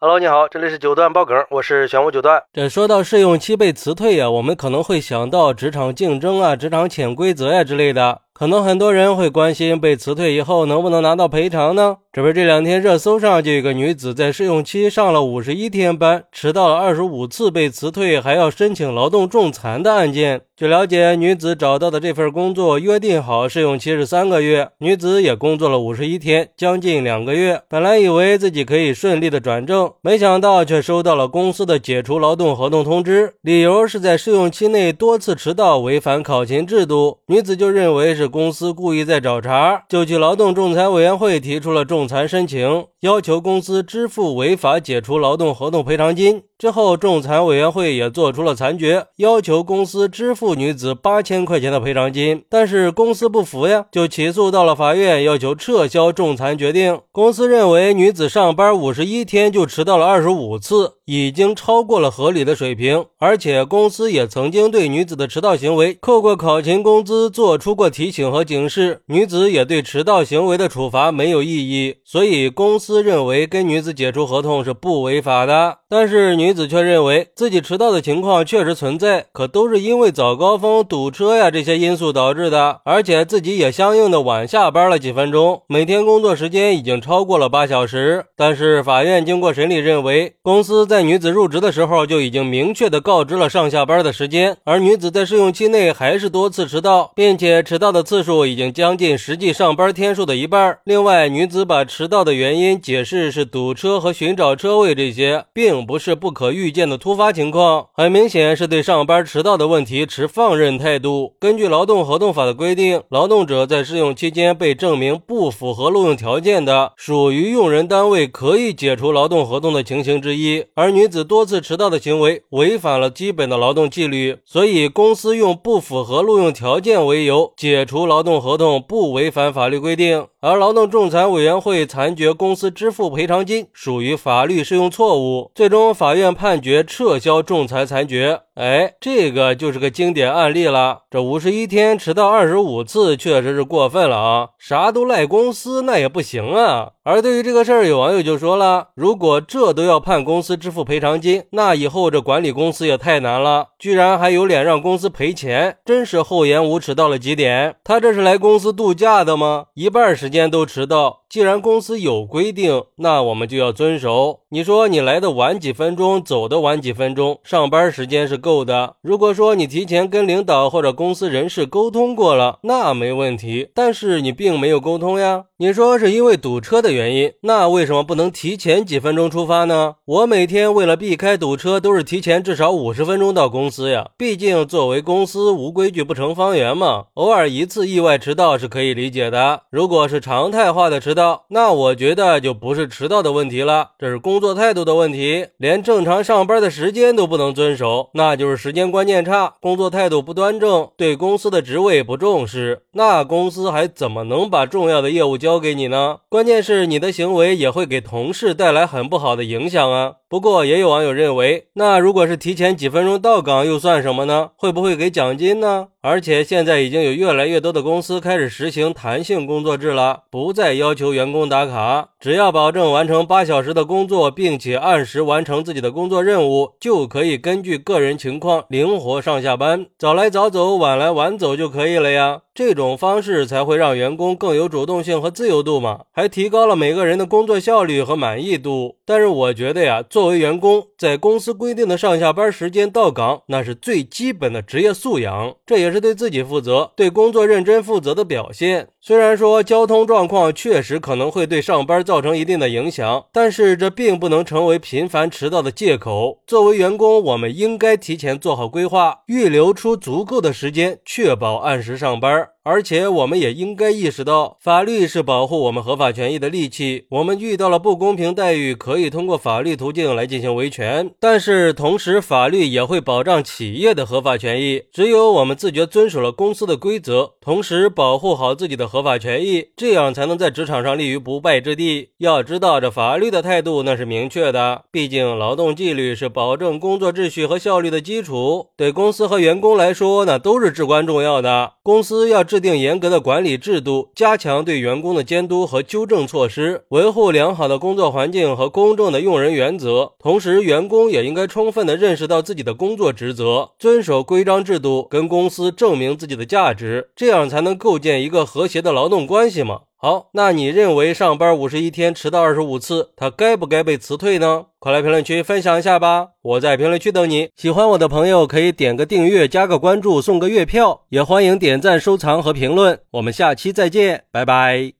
Hello，你好，这里是九段爆梗，我是玄武九段。这说到试用期被辞退呀，我们可能会想到职场竞争啊、职场潜规则呀之类的。可能很多人会关心被辞退以后能不能拿到赔偿呢？这不是这两天热搜上就有个女子在试用期上了五十一天班，迟到了二十五次被辞退，还要申请劳动仲裁的案件。据了解，女子找到的这份工作约定好试用期是三个月，女子也工作了五十一天，将近两个月。本来以为自己可以顺利的转正，没想到却收到了公司的解除劳动合同通知，理由是在试用期内多次迟到，违反考勤制度。女子就认为是公司故意在找茬，就去劳动仲裁委员会提出了仲裁申请，要求公司支付违法解除劳动合同赔偿金。之后，仲裁委员会也做出了裁决，要求公司支付女子八千块钱的赔偿金。但是公司不服呀，就起诉到了法院，要求撤销仲裁决定。公司认为女子上班五十一天就迟到了二十五次，已经超过了合理的水平，而且公司也曾经对女子的迟到行为扣过考勤工资，做出过提醒和警示。女子也对迟到行为的处罚没有异议，所以公司认为跟女子解除合同是不违法的。但是女子却认为自己迟到的情况确实存在，可都是因为早高峰堵车呀这些因素导致的，而且自己也相应的晚下班了几分钟，每天工作时间已经超过了八小时。但是法院经过审理认为，公司在女子入职的时候就已经明确的告知了上下班的时间，而女子在试用期内还是多次迟到，并且迟到的次数已经将近实际上班天数的一半。另外，女子把迟到的原因解释是堵车和寻找车位这些，并。不是不可预见的突发情况，很明显是对上班迟到的问题持放任态度。根据劳动合同法的规定，劳动者在试用期间被证明不符合录用条件的，属于用人单位可以解除劳动合同的情形之一。而女子多次迟到的行为违反了基本的劳动纪律，所以公司用不符合录用条件为由解除劳动合同，不违反法律规定。而劳动仲裁委员会裁决公司支付赔偿金属于法律适用错误，最终法院判决撤销仲裁裁决。哎，这个就是个经典案例了。这五十一天迟到二十五次，确实是过分了啊！啥都赖公司，那也不行啊。而对于这个事儿，有网友就说了：如果这都要判公司支付赔偿金，那以后这管理公司也太难了，居然还有脸让公司赔钱，真是厚颜无耻到了极点。他这是来公司度假的吗？一半时间都迟到。既然公司有规定，那我们就要遵守。你说你来的晚几分钟，走的晚几分钟，上班时间是够的。如果说你提前跟领导或者公司人事沟通过了，那没问题。但是你并没有沟通呀。你说是因为堵车的原因，那为什么不能提前几分钟出发呢？我每天为了避开堵车，都是提前至少五十分钟到公司呀。毕竟作为公司，无规矩不成方圆嘛。偶尔一次意外迟到是可以理解的。如果是常态化的迟，到，那我觉得就不是迟到的问题了，这是工作态度的问题。连正常上班的时间都不能遵守，那就是时间观念差，工作态度不端正，对公司的职位不重视。那公司还怎么能把重要的业务交交给你呢？关键是你的行为也会给同事带来很不好的影响啊。不过也有网友认为，那如果是提前几分钟到岗又算什么呢？会不会给奖金呢？而且现在已经有越来越多的公司开始实行弹性工作制了，不再要求员工打卡，只要保证完成八小时的工作，并且按时完成自己的工作任务，就可以根据个人情况灵活上下班，早来早走，晚来晚走就可以了呀。这种方式才会让员工更有主动性和自由度嘛，还提高了每个人的工作效率和满意度。但是我觉得呀，作为员工，在公司规定的上下班时间到岗，那是最基本的职业素养，这也是对自己负责、对工作认真负责的表现。虽然说交通状况确实可能会对上班造成一定的影响，但是这并不能成为频繁迟到的借口。作为员工，我们应该提前做好规划，预留出足够的时间，确保按时上班。而且我们也应该意识到，法律是保护我们合法权益的利器。我们遇到了不公平待遇，可以通过法律途径来进行维权。但是同时，法律也会保障企业的合法权益。只有我们自觉遵守了公司的规则，同时保护好自己的合法权益，这样才能在职场上立于不败之地。要知道，这法律的态度那是明确的。毕竟，劳动纪律是保证工作秩序和效率的基础，对公司和员工来说，那都是至关重要的。公司要制。制定严格的管理制度，加强对员工的监督和纠正措施，维护良好的工作环境和公正的用人原则。同时，员工也应该充分的认识到自己的工作职责，遵守规章制度，跟公司证明自己的价值，这样才能构建一个和谐的劳动关系嘛。好，那你认为上班五十一天迟到二十五次，他该不该被辞退呢？快来评论区分享一下吧！我在评论区等你。喜欢我的朋友可以点个订阅、加个关注、送个月票，也欢迎点赞、收藏和评论。我们下期再见，拜拜。